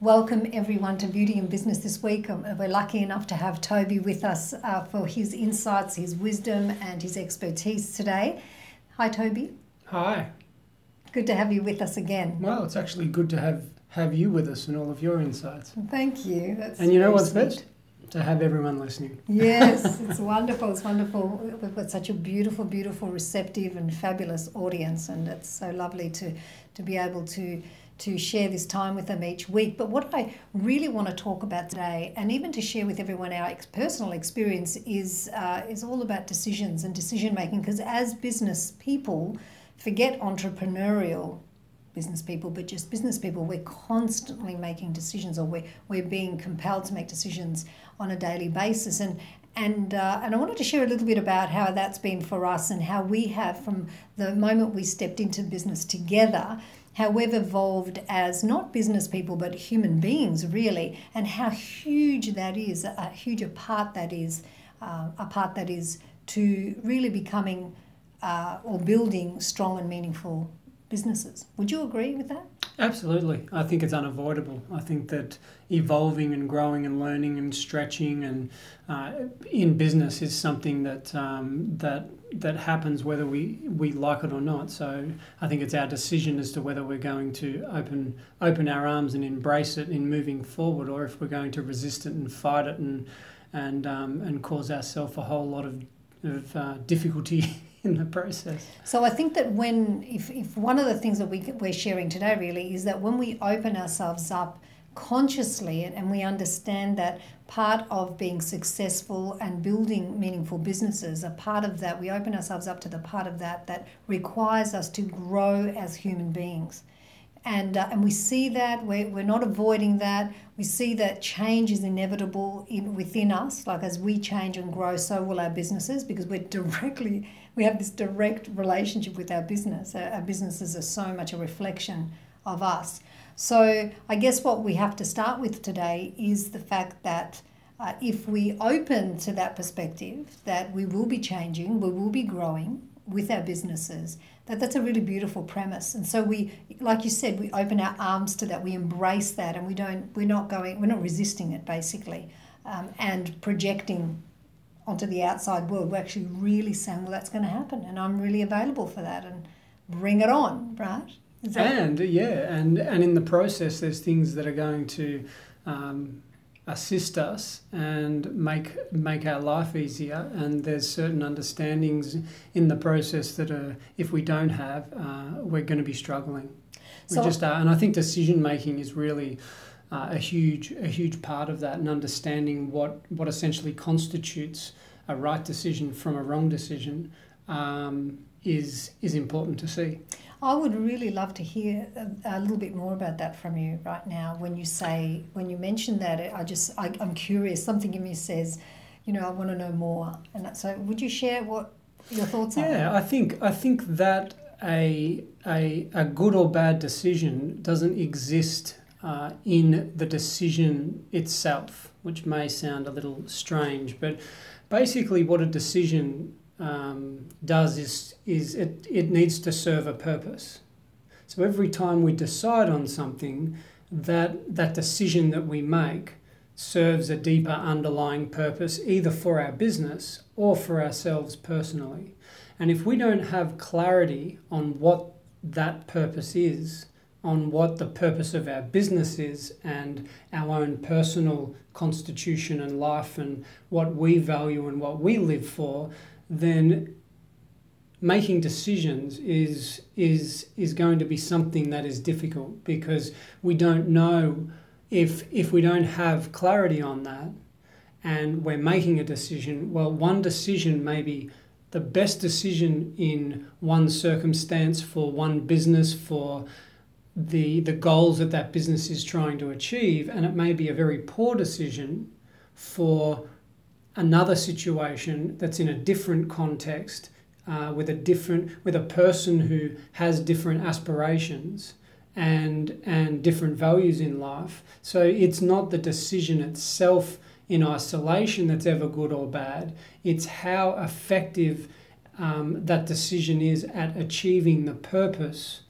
welcome everyone to Beauty and Business this week. Um, we're lucky enough to have Toby with us uh, for his insights, his wisdom, and his expertise today. Hi, Toby. Hi. Good to have you with us again. Well, it's actually good to have have you with us and all of your insights. Thank you. That's and you know what's sweet. best? To have everyone listening. Yes, it's wonderful. It's wonderful. We've got such a beautiful, beautiful, receptive, and fabulous audience, and it's so lovely to to be able to to share this time with them each week. But what I really want to talk about today, and even to share with everyone our personal experience, is uh, is all about decisions and decision making. Because as business people, forget entrepreneurial business people, but just business people, we're constantly making decisions, or we're we're being compelled to make decisions on a daily basis. And and uh, and I wanted to share a little bit about how that's been for us and how we have from the moment we stepped into business together how we've evolved as not business people but human beings really and how huge that is a huge a part that is uh, a part that is to really becoming uh, or building strong and meaningful businesses would you agree with that Absolutely. I think it's unavoidable. I think that evolving and growing and learning and stretching and uh, in business is something that um, that that happens whether we, we like it or not. So I think it's our decision as to whether we're going to open open our arms and embrace it in moving forward, or if we're going to resist it and fight it and and um, and cause ourselves a whole lot of of uh, difficulty in the process. So I think that when, if, if one of the things that we, we're sharing today really is that when we open ourselves up consciously and we understand that part of being successful and building meaningful businesses, a part of that, we open ourselves up to the part of that that requires us to grow as human beings. And uh, and we see that we're, we're not avoiding that. We see that change is inevitable in within us. Like as we change and grow so will our businesses because we're directly we have this direct relationship with our business. Our, our businesses are so much a reflection of us so i guess what we have to start with today is the fact that uh, if we open to that perspective that we will be changing we will be growing with our businesses that that's a really beautiful premise. And so we like you said we open our arms to that we embrace that and we don't we're not going we're not resisting it basically um, and projecting onto the outside world. We're actually really saying well that's going to happen and i'm really available for that and bring it on right and yeah and and in the process there's things that are going to um, assist us and make make our life easier. And there's certain understandings in the process that are, if we don't have, uh, we're going to be struggling. So, we just are, and I think decision making is really. Uh, a huge a huge part of that and understanding what what essentially constitutes a right decision from a wrong decision um, is is important to see. I would really love to hear a, a, little bit more about that from you right now. When you say, when you mention that, I just, I, am curious. Something in me says, you know, I want to know more. And so, would you share what your thoughts are? Yeah, I think, I think that a a a good or bad decision doesn't exist uh, in the decision itself, which may sound a little strange, but basically, what a decision um, does is, is it, it needs to serve a purpose. So every time we decide on something, that, that decision that we make serves a deeper underlying purpose, either for our business or for ourselves personally. And if we don't have clarity on what that purpose is, on what the purpose of our business is and our own personal constitution and life and what we value and what we live for, then making decisions is is is going to be something that is difficult because we don't know if if we don't have clarity on that and we're making a decision. Well one decision may be the best decision in one circumstance for one business for the the goals that that business is trying to achieve and it may be a very poor decision for another situation that's in a different context uh, with a different with a person who has different aspirations and and different values in life so it's not the decision itself in isolation that's ever good or bad it's how effective um, that decision is at achieving the purpose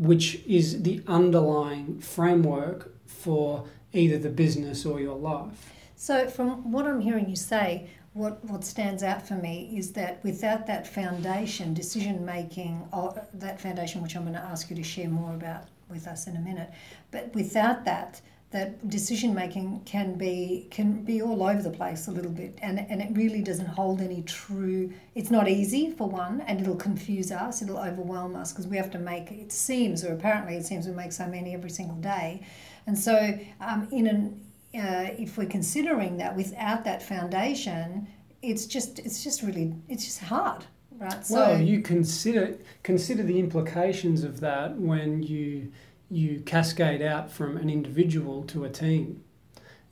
which is the underlying framework for either the business or your life. So, from what I'm hearing you say, what, what stands out for me is that without that foundation, decision making, that foundation, which I'm going to ask you to share more about with us in a minute, but without that, that decision making can be can be all over the place a little bit and, and it really doesn't hold any true it's not easy for one and it'll confuse us it'll overwhelm us because we have to make it seems or apparently it seems we make so many every single day. And so um, in an uh, if we're considering that without that foundation it's just it's just really it's just hard right so well you consider consider the implications of that when you you cascade out from an individual to a team,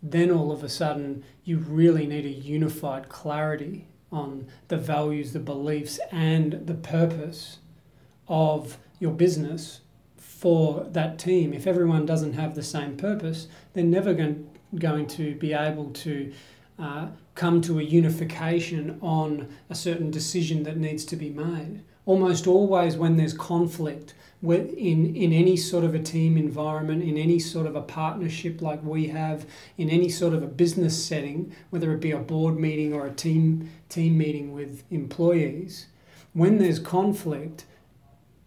then all of a sudden you really need a unified clarity on the values, the beliefs, and the purpose of your business for that team. If everyone doesn't have the same purpose, they're never going, going to be able to uh, come to a unification on a certain decision that needs to be made. Almost always, when there's conflict, in, in any sort of a team environment, in any sort of a partnership like we have, in any sort of a business setting, whether it be a board meeting or a team, team meeting with employees, when there's conflict,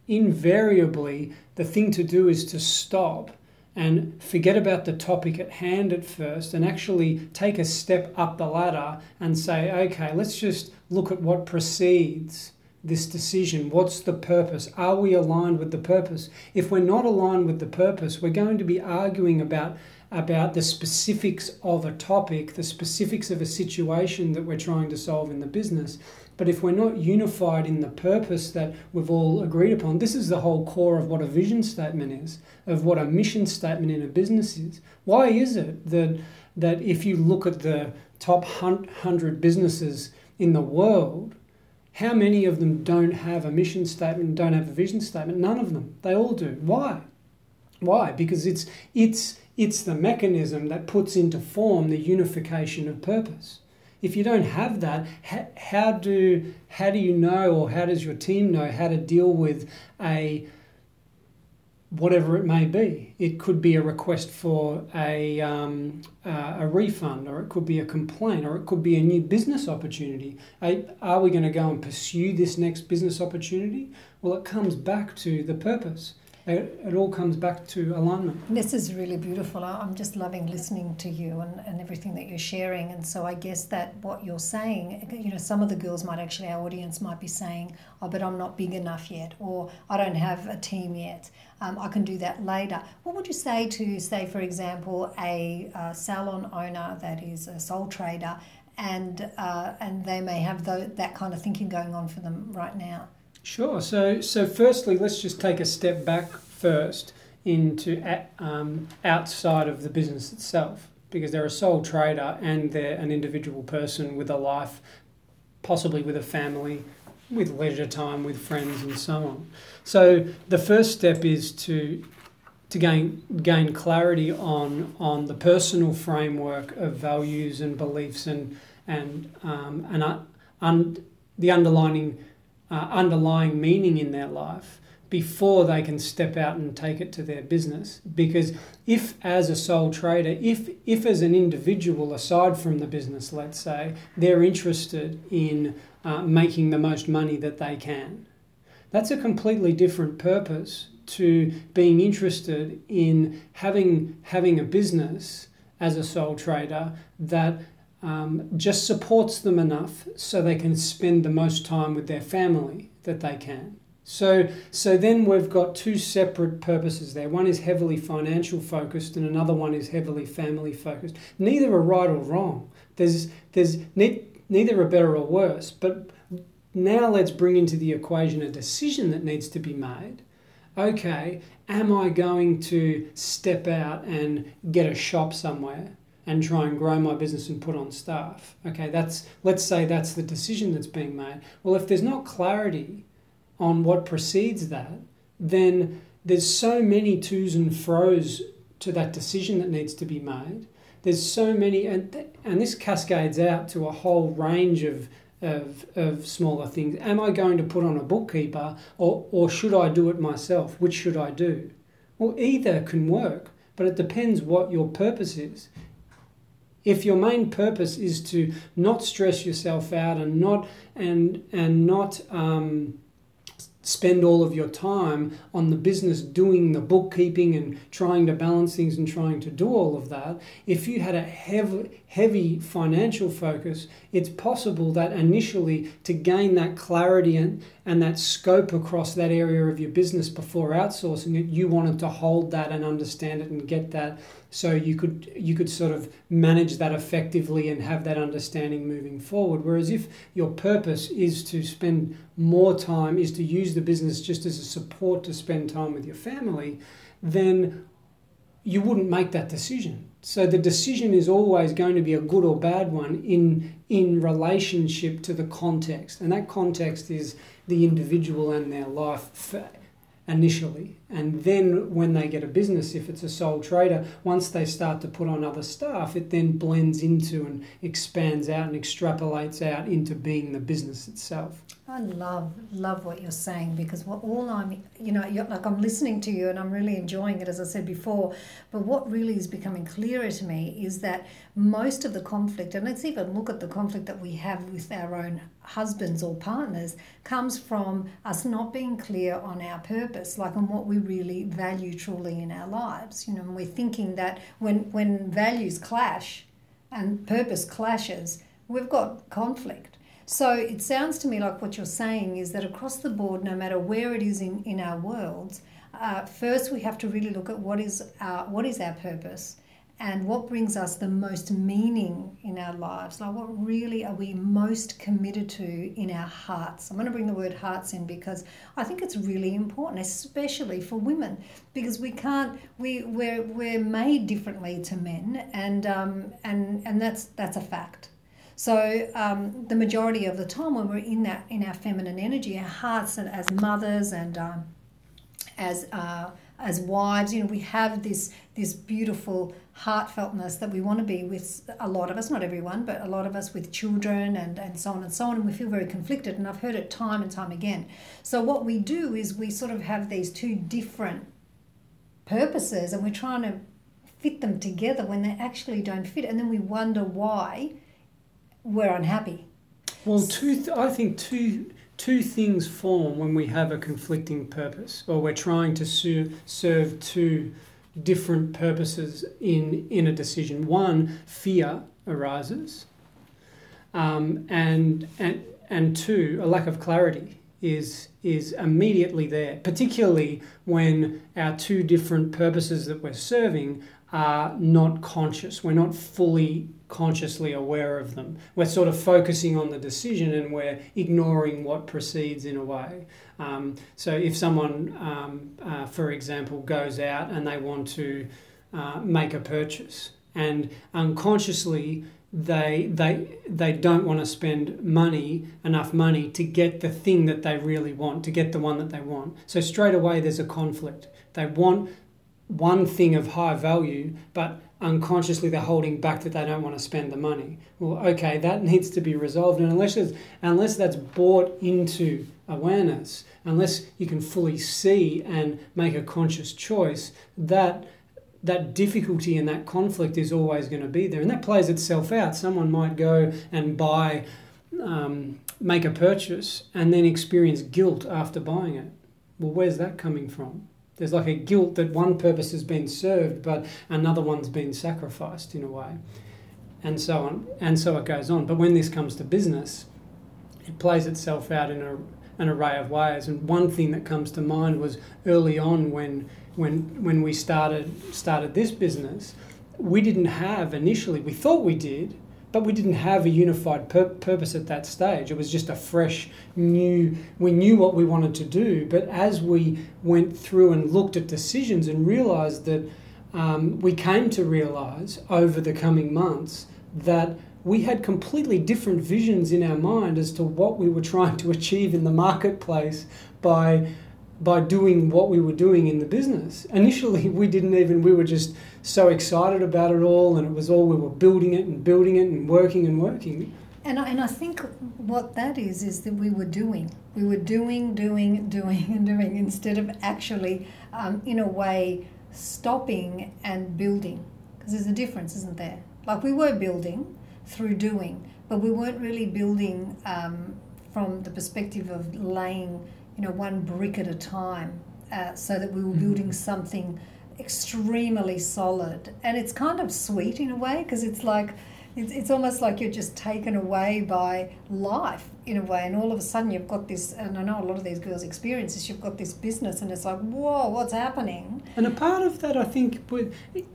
invariably the thing to do is to stop and forget about the topic at hand at first and actually take a step up the ladder and say, okay, let's just look at what precedes this decision? What's the purpose? Are we aligned with the purpose? If we're not aligned with the purpose, we're going to be arguing about about the specifics of a topic, the specifics of a situation that we're trying to solve in the business. But if we're not unified in the purpose that we've all agreed upon, this is the whole core of what a vision statement is, of what a mission statement in a business is. Why is it that that if you look at the top 100 businesses in the world, how many of them don't have a mission statement, don't have a vision statement? None of them. They all do. Why? Why? Because it's it's it's the mechanism that puts into form the unification of purpose. If you don't have that, how do how do you know or how does your team know how to deal with a whatever it may be. It could be a request for a, um, uh, a refund, or it could be a complaint, or it could be a new business opportunity. Are we going to go and pursue this next business opportunity? Well, it comes back to the purpose. It, it all comes back to alignment. This is really beautiful. I'm just loving listening to you and, and everything that you're sharing. And so I guess that what you're saying, you know, some of the girls might actually, our audience might be saying, oh, but I'm not big enough yet, or I don't have a team yet. Um, I can do that later. What would you say to, say, for example, a, a salon owner that is a sole trader and, uh, and they may have the, that kind of thinking going on for them right now? Sure. So, so firstly, let's just take a step back first into um, outside of the business itself, because they're a sole trader and they're an individual person with a life, possibly with a family, with leisure time, with friends, and so on. So, the first step is to to gain gain clarity on on the personal framework of values and beliefs and and um, and uh, un, the underlying uh, underlying meaning in their life before they can step out and take it to their business. Because if as a sole trader if if as an individual aside from the business let's say they're interested in uh, making the most money that they can that's a completely different purpose to being interested in having having a business as a sole trader that um, just supports them enough so they can spend the most time with their family that they can. So, so then we've got two separate purposes there. One is heavily financial focused, and another one is heavily family focused. Neither are right or wrong. There's, there's ne- neither are better or worse. But now let's bring into the equation a decision that needs to be made. Okay, am I going to step out and get a shop somewhere? And try and grow my business and put on staff. Okay, that's let's say that's the decision that's being made. Well, if there's not clarity on what precedes that, then there's so many twos and fro's to that decision that needs to be made. There's so many, and, and this cascades out to a whole range of, of, of smaller things. Am I going to put on a bookkeeper or, or should I do it myself? Which should I do? Well, either can work but it depends what your purpose is. If your main purpose is to not stress yourself out and not and and not um, spend all of your time on the business doing the bookkeeping and trying to balance things and trying to do all of that if you had a heavy heavy financial focus it's possible that initially to gain that clarity and, and that scope across that area of your business before outsourcing it you wanted to hold that and understand it and get that. So you could you could sort of manage that effectively and have that understanding moving forward. Whereas if your purpose is to spend more time is to use the business just as a support to spend time with your family then you wouldn't make that decision so the decision is always going to be a good or bad one in in relationship to the context and that context is the individual and their life initially. And then when they get a business, if it's a sole trader, once they start to put on other staff, it then blends into and expands out and extrapolates out into being the business itself. I love love what you're saying because what all I'm you know like I'm listening to you and I'm really enjoying it as I said before but what really is becoming clearer to me is that most of the conflict and let's even look at the conflict that we have with our own husbands or partners comes from us not being clear on our purpose like on what we really value truly in our lives you know we're thinking that when when values clash and purpose clashes we've got conflict. So it sounds to me like what you're saying is that across the board, no matter where it is in, in our worlds, uh, first we have to really look at what is our what is our purpose and what brings us the most meaning in our lives. Like what really are we most committed to in our hearts? I'm going to bring the word hearts in because I think it's really important, especially for women, because we can't we we're we're made differently to men, and um, and and that's that's a fact. So um, the majority of the time when we're in that in our feminine energy, our hearts and as mothers and um, as uh, as wives, you know, we have this this beautiful heartfeltness that we want to be with a lot of us, not everyone, but a lot of us with children and, and so on and so on, and we feel very conflicted. And I've heard it time and time again. So what we do is we sort of have these two different purposes, and we're trying to fit them together when they actually don't fit, and then we wonder why we're unhappy. Well, two th- I think two two things form when we have a conflicting purpose, or we're trying to su- serve two different purposes in in a decision. One, fear arises, um, and and and two, a lack of clarity is is immediately there, particularly when our two different purposes that we're serving are not conscious. We're not fully consciously aware of them. We're sort of focusing on the decision and we're ignoring what precedes in a way. Um, so if someone, um, uh, for example, goes out and they want to uh, make a purchase and unconsciously they they they don't want to spend money enough money to get the thing that they really want to get the one that they want so straight away there's a conflict they want one thing of high value but unconsciously they're holding back that they don't want to spend the money. Well, okay, that needs to be resolved, and unless unless that's bought into awareness, unless you can fully see and make a conscious choice, that that difficulty and that conflict is always going to be there, and that plays itself out. Someone might go and buy. Um, make a purchase and then experience guilt after buying it. Well, where's that coming from? There's like a guilt that one purpose has been served, but another one's been sacrificed in a way, and so on, and so it goes on. But when this comes to business, it plays itself out in a, an array of ways. And one thing that comes to mind was early on when when when we started started this business, we didn't have initially. We thought we did, but we didn't have a unified pur- purpose at that stage. It was just a fresh, new, we knew what we wanted to do. But as we went through and looked at decisions and realized that um, we came to realize over the coming months that we had completely different visions in our mind as to what we were trying to achieve in the marketplace by by doing what we were doing in the business. Initially, we didn't even, we were just so excited about it all, and it was all we were building it and building it and working and working. And I, and I think what that is, is that we were doing. We were doing, doing, doing, and doing instead of actually, um, in a way, stopping and building because there's a difference, isn't there? Like we were building through doing, but we weren't really building um, from the perspective of laying, you know, one brick at a time, uh, so that we were Mm-hmm. building something extremely solid. And it's kind of sweet in a way because it's like. It's, it's almost like you're just taken away by life in a way, and all of a sudden you've got this. And I know a lot of these girls experience this. You've got this business, and it's like, whoa, what's happening? And a part of that, I think,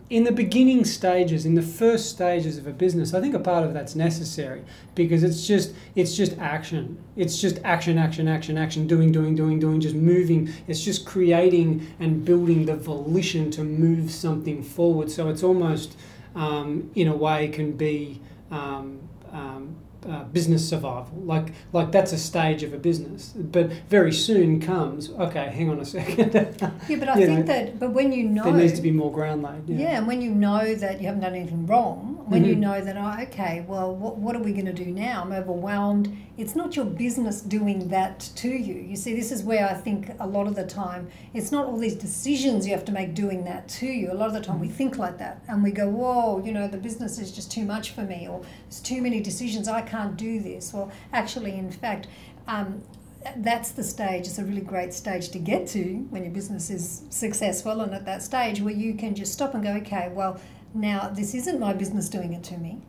in the beginning stages, in the first stages of a business, I think a part of that's necessary because it's just it's just action. It's just action, action, action, action, doing, doing, doing, doing, just moving. It's just creating and building the volition to move something forward. So it's almost, um, in a way, can be. Um, um, uh, business survival, like like that's a stage of a business, but very soon comes. Okay, hang on a second. Yeah, but I think know, that. But when you know, there needs to be more ground laid. Yeah. and when you know that you haven't done anything wrong, when you Mhm. know that, oh, okay, well, what, what are we going to do now? I'm overwhelmed. It's not your business doing that to you. You see, this is where I think a lot of the time, it's not all these decisions you have to make doing that to you. A lot of the time we think like that and we go, whoa, you know, the business is just too much for me or it's too many decisions. I can't do this. Well, actually, in fact, um, that's the stage. It's a really great stage to get to when your business is successful, and at that stage where you can just stop and go, okay, well, now this isn't my business doing it to me.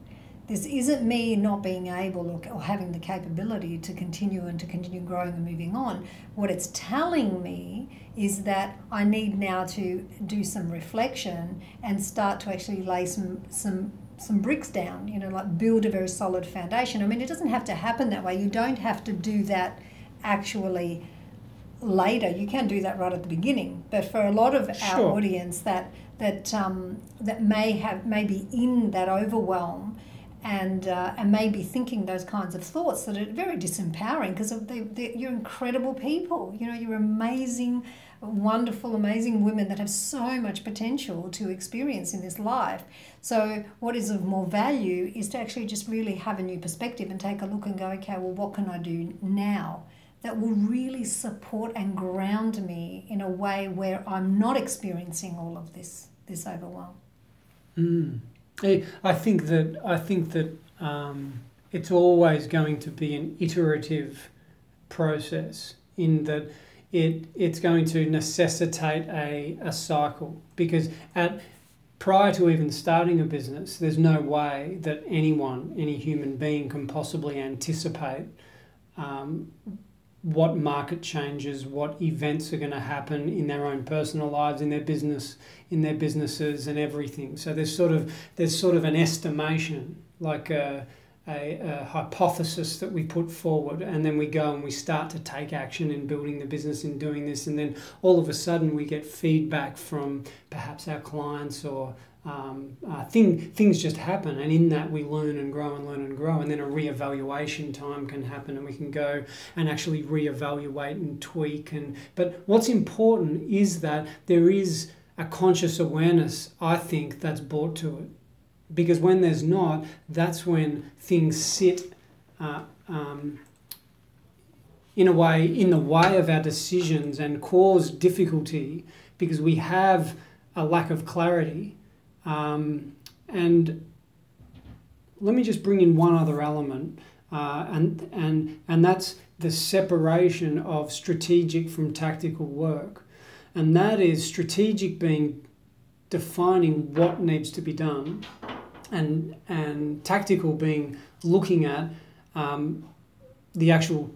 This isn't me not being able or, or having the capability to continue and to continue growing and moving on. What it's telling me is that I need now to do some reflection and start to actually lay some some some bricks down, you know, like build a very solid foundation. I mean, it doesn't have to happen that way. You don't have to do that actually later. You can do that right at the beginning. But for a lot of our audience that that um, that may have maybe in that overwhelm and uh, and maybe thinking those kinds of thoughts that are very disempowering because they, you're incredible people. You know, you're amazing, wonderful, amazing women that have so much potential to experience in this life. So, what is of more value is to actually just really have a new perspective and take a look and go, okay, well, what can I do now? That will really support and ground me in a way where I'm not experiencing all of this this overwhelm. Mm. I think that I think that um, it's always going to be an iterative process in that it it's going to necessitate a, a cycle because at prior to even starting a business there's no way that anyone any human being can possibly anticipate um, what market changes, what events are going to happen in their own personal lives, in their business, in their businesses, and everything. So there's sort of there's sort of an estimation, like a, a, a hypothesis that we put forward, and then we go and we start to take action in building the business and doing this, and then all of a sudden we get feedback from perhaps our clients or um, uh, thing, things just happen, and in that we learn and grow and learn and grow, and then a re-evaluation time can happen, and we can go and actually re-evaluate and tweak. And but what's important is that there is a conscious awareness. I think that's brought to it, because when there's not, that's when things sit. Uh, um, in a way, in the way of our decisions and cause difficulty because we have a lack of clarity um, and let me just bring in one other element, uh, and, and, and that's the separation of strategic from tactical work. And that is strategic being defining what needs to be done, and, and tactical being looking at um, the actual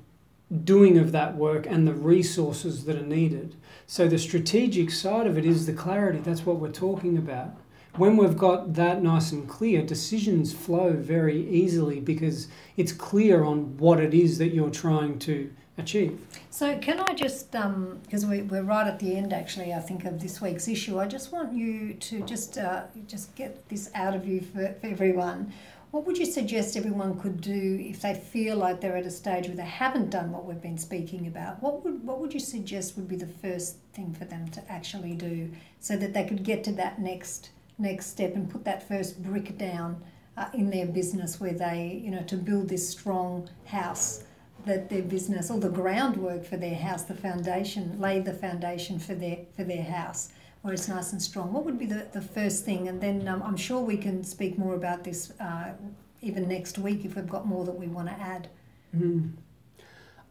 doing of that work and the resources that are needed. So the strategic side of it is the clarity. That's what we're talking about when we've got that nice and clear, decisions flow very easily because it's clear on what it is that you're trying to achieve. So, can I just, because we, we're right at the end actually, I think, of this week's issue, I just want you to just, uh, just get this out of you for, for everyone. What would you suggest everyone could do if they feel like they're at a stage where they haven't done what we've been speaking about? What would, what would you suggest would be the first thing for them to actually do so that they could get to that next? next step and put that first brick down uh, in their business where they, you know, to build this strong house that their business or the groundwork for their house, the foundation, lay the foundation for their for their house. where it's nice and strong. What would be the, the first thing? And then um, I'm sure we can speak more about this uh, even next week if we've got more that we want to add. Mm.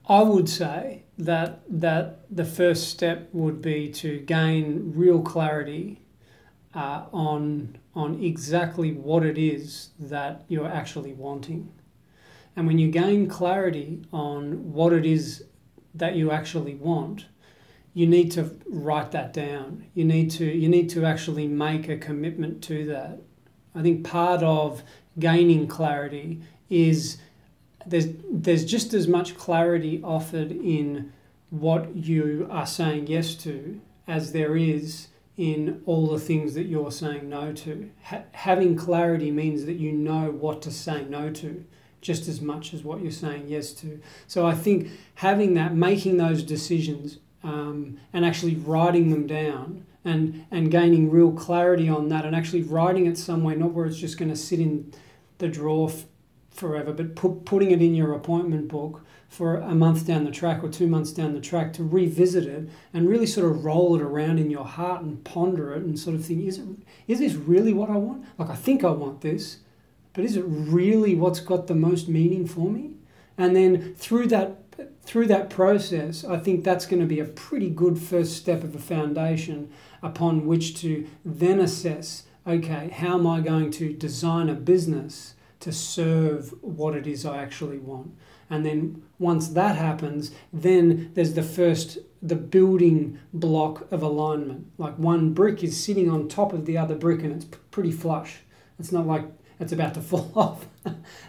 I would say that that the first step would be to gain real clarity uh, on on exactly what it is that you're actually wanting. And when you gain clarity on what it is that you actually want, you need to write that down. You need to you need to actually make a commitment to that. I think part of gaining clarity is there's there's just as much clarity offered in what you are saying yes to as there is in all the things that you're saying no to. Ha- having clarity means that you know what to say no to just as much as what you're saying yes to. So I think having that, making those decisions um, and actually writing them down and, and gaining real clarity on that and actually writing it somewhere, not where it's just going to sit in the drawer f- forever, but put, putting it in your appointment book for a month down the track or two months down the track to revisit it and really sort of roll it around in your heart and ponder it and sort of think, is, it, is this really what I want? Like, I think I want this, but is it really what's got the most meaning for me? And then through that through that process, I think that's going to be a pretty good first step of a foundation upon which to then assess okay, how am I going to design a business to serve what it is I actually want? And then once that happens, then there's the first, the building block of alignment. Like one brick is sitting on top of the other brick and it's pretty flush. It's not like it's about to fall off.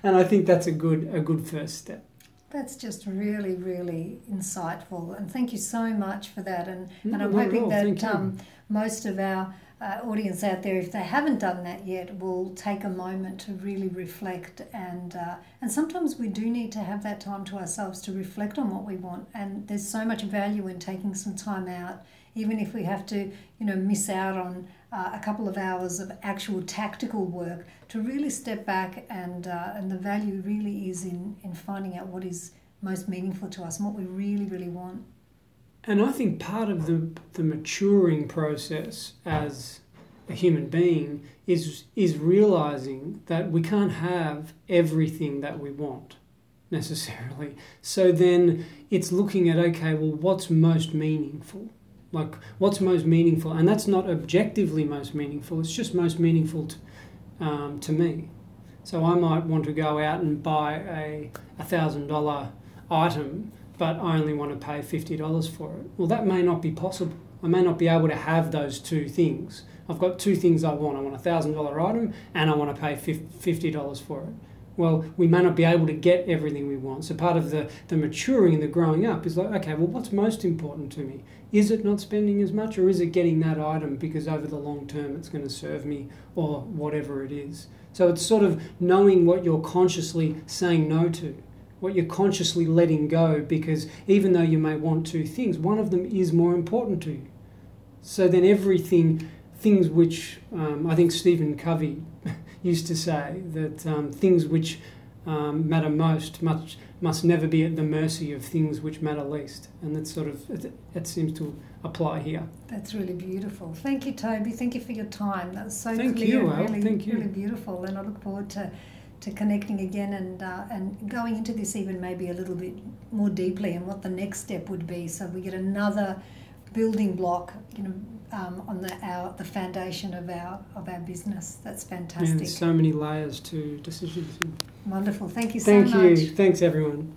and I think that's a good, a good first step. That's just really, really insightful, and thank you so much for that. And, no, and I'm hoping that um, most of our uh, audience out there, if they haven't done that yet, will take a moment to really reflect. And uh, and sometimes we do need to have that time to ourselves to reflect on what we want. And there's so much value in taking some time out, even if we have to, you know, miss out on uh, a couple of hours of actual tactical work to really step back. And uh, and the value really is in in finding out what is most meaningful to us and what we really, really want. And I think part of the, the maturing process as a human being is, is realizing that we can't have everything that we want necessarily. So then it's looking at, okay, well, what's most meaningful? Like, what's most meaningful? And that's not objectively most meaningful, it's just most meaningful to, um, to me. So I might want to go out and buy a $1,000 item but I only want to pay $50 for it. Well, that may not be possible. I may not be able to have those two things. I've got two things I want. I want a $1,000 item and I want to pay $50 for it. Well, we may not be able to get everything we want. So part of the, the maturing and the growing up is like, okay, well, what's most important to me? Is it not spending as much or is it getting that item because over the long term it's going to serve me or whatever it is? So it's sort of knowing what you're consciously saying no to what you're consciously letting go because even though you may want two things, one of them is more important to you. So then everything, things which um, I think Stephen Covey used to say that um, things which um, matter most must, must never be at the mercy of things which matter least. And that sort of, it, it seems to apply here. That's really beautiful. Thank you, Toby. Thank you for your time. That was so Thank clear you, and really, Thank you. really beautiful. And I look forward to to connecting again and uh, and going into this even maybe a little bit more deeply and what the next step would be. So we get another building block, you know, um, on the our the foundation of our of our business. That's fantastic. And so many layers to decisions. Wonderful. Thank you so Thank much. Thank you. Thanks everyone.